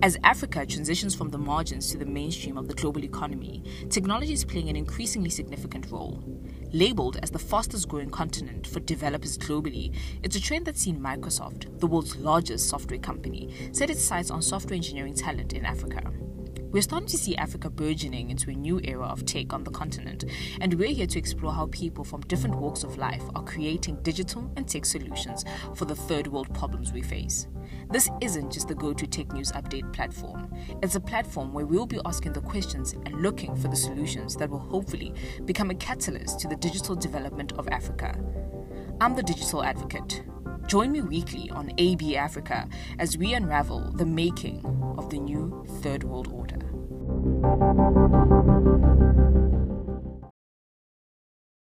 As Africa transitions from the margins to the mainstream of the global economy, technology is playing an increasingly significant role. Labeled as the fastest growing continent for developers globally, it's a trend that's seen Microsoft, the world's largest software company, set its sights on software engineering talent in Africa. We're starting to see Africa burgeoning into a new era of tech on the continent, and we're here to explore how people from different walks of life are creating digital and tech solutions for the third world problems we face. This isn't just the go to tech news update platform, it's a platform where we'll be asking the questions and looking for the solutions that will hopefully become a catalyst to the digital development of Africa. I'm the Digital Advocate. Join me weekly on AB Africa as we unravel the making of the new Third World Order.